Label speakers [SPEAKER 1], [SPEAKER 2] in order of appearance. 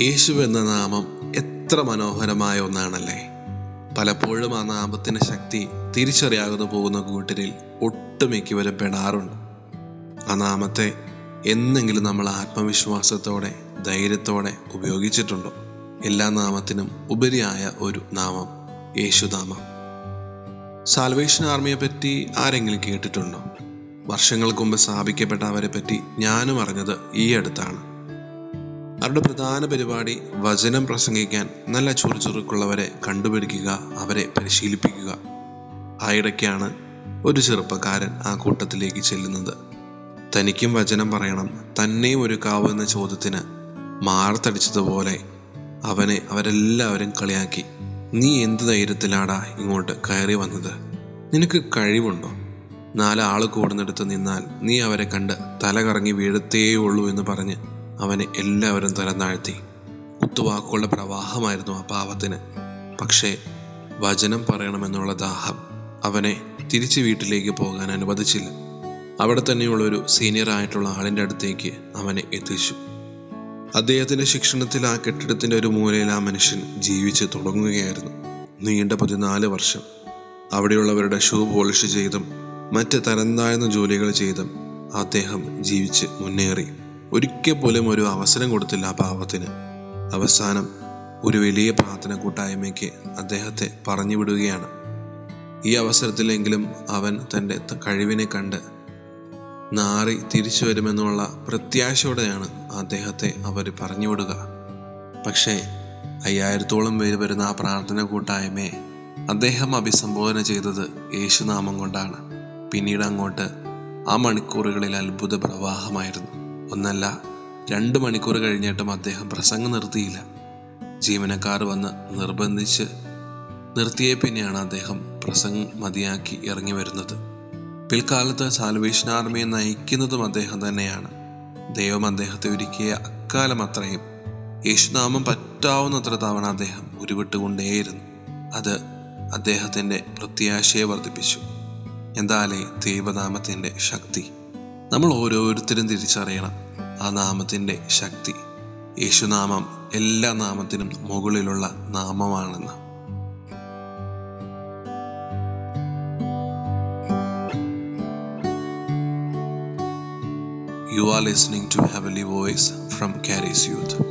[SPEAKER 1] യേശു എന്ന നാമം എത്ര മനോഹരമായ ഒന്നാണല്ലേ? പലപ്പോഴും ആ നാമത്തിന്റെ ശക്തി തിരിച്ചറിയാതെ പോകുന്ന കൂട്ടരിൽ ഒട്ടുമിക്കവരും പെടാറുണ്ട്. ആ നാമത്തെ എന്നെങ്കിലും നമ്മൾ ആത്മവിശ്വാസത്തോടെ ധൈര്യത്തോടെ ഉപയോഗിച്ചിട്ടുണ്ടോ? എല്ലാ നാമത്തിനും ഉപരിയായ ഒരു നാമം യേശുനാമം. സാൽവേഷൻ ആർമിയെ പറ്റി ആരെങ്കിലും കേട്ടിട്ടുണ്ടോ? വർഷങ്ങൾക്ക് മുമ്പ് സ്ഥാപിക്കപ്പെട്ട അവരെ പറ്റി ഞാനും അറിഞ്ഞത് ഈ അടുത്താണ്. അവരുടെ പ്രധാന പരിപാടി വചനം പ്രസംഗിക്കാൻ നല്ല ചുറുചുറുക്കുള്ളവരെ കണ്ടുപിടിക്കുക അവരെ പരിശീലിപ്പിക്കുക. ആ ഇടയ്ക്കാണ് ഒരു ചെറുപ്പക്കാരൻ ആ കൂട്ടത്തിലേക്ക് ചെല്ലുന്നത്. തനിക്കും വചനം പറയണം. തന്നെയും ഒരു കാവ് എന്ന ചോദ്യത്തിന് മാർത്തടിച്ചതുപോലെ അവനെ അവരെല്ലാവരും കളിയാക്കി. നീ എന്ത് ധൈര്യത്തിലാടാ ഇങ്ങോട്ട് കയറി വന്നത്? നിനക്ക് കഴിവുണ്ടോ? നാലാൾ കൂടുന്നിടത്ത് നിന്നാൽ നീ അവരെ കണ്ട് തല കറങ്ങി വീഴത്തേ ഉള്ളൂ എന്ന് പറഞ്ഞ് അവനെ എല്ലാവരും തരം താഴ്ത്തി കുത്തുവാക്കുകളുടെ പ്രവാഹമായിരുന്നു ആ പാവത്തിന് പക്ഷേ വചനം പറയണമെന്നുള്ള ദാഹം അവനെ തിരിച്ചു വീട്ടിലേക്ക് പോകാൻ അനുവദിച്ചില്ല. അവിടെ തന്നെയുള്ള ഒരു സീനിയർ ആയിട്ടുള്ള ആളിന്റെ അടുത്തേക്ക് അവനെ എത്തിച്ചു. അദ്ദേഹത്തിന്റെ ശിക്ഷണത്തിൽ ആ കെട്ടിടത്തിന്റെ ഒരു മൂലയിൽ ആ മനുഷ്യൻ ജീവിച്ച് തുടങ്ങുകയായിരുന്നു. നീണ്ട പതിനാല് വർഷം. അവിടെയുള്ളവരുടെ ഷൂ പോളിഷ് ചെയ്തും മറ്റ് തരം താഴ്ന്ന ജോലികൾ ചെയ്തും അദ്ദേഹം ജീവിച്ച് മുന്നേറി. ഒരിക്കൽ പോലും ഒരു അവസരം കൊടുത്തില്ല ആ പാവത്തിന് അവസാനം ഒരു വലിയ പ്രാർത്ഥന കൂട്ടായ്മയ്ക്ക് അദ്ദേഹത്തെ പറഞ്ഞു വിടുകയാണ്. ഈ അവസരത്തിലെങ്കിലും അവൻ തന്റെ കഴിവിനെ കണ്ട് നാറി തിരിച്ചു വരുമെന്നുള്ള പ്രത്യാശയോടെയാണ് അദ്ദേഹത്തെ അവർ പറഞ്ഞു വിടുക. പക്ഷേ അയ്യായിരത്തോളം പേര് വരുന്ന ആ പ്രാർത്ഥന കൂട്ടായ്മയെ അദ്ദേഹം അഭിസംബോധന ചെയ്തത് യേശുനാമം കൊണ്ടാണ്. പിന്നീട് അങ്ങോട്ട് ആ മണിക്കൂറുകളിൽ അത്ഭുത പ്രവാഹമായിരുന്നു. ഒന്നല്ല രണ്ട് മണിക്കൂർ കഴിഞ്ഞിട്ടും അദ്ദേഹം പ്രസംഗം നിർത്തിയില്ല. ജീവനക്കാർ വന്ന് നിർബന്ധിച്ച് നിർത്തിയേ പിന്നെയാണ് അദ്ദേഹം പ്രസംഗം മതിയാക്കി ഇറങ്ങി വരുന്നത്. പിൽക്കാലത്ത് സാൽവേഷൻ ആർമിയെ നയിക്കുന്നതും അദ്ദേഹം തന്നെയാണ്. ദൈവം അദ്ദേഹത്തെ ഒരുക്കിയ അക്കാലം അത്രയും. യേശുനാമം പറ്റാവുന്നത്ര തവണ അദ്ദേഹം ഉരുവിട്ടുകൊണ്ടേയിരുന്നു. അത് അദ്ദേഹത്തിന്റെ പ്രത്യാശയെ വർദ്ധിപ്പിച്ചു. എന്താലേ ദൈവനാമത്തിന്റെ ശക്തി. നമ്മൾ ഓരോരുത്തരും തിരിച്ചറിയണം ആ നാമത്തിന്റെ ശക്തി യേശുനാമം എല്ലാ നാമത്തിനും മുകളിലുള്ള നാമമാണെന്ന് You are listening to Heavenly Voice from കാരീസ് Youth.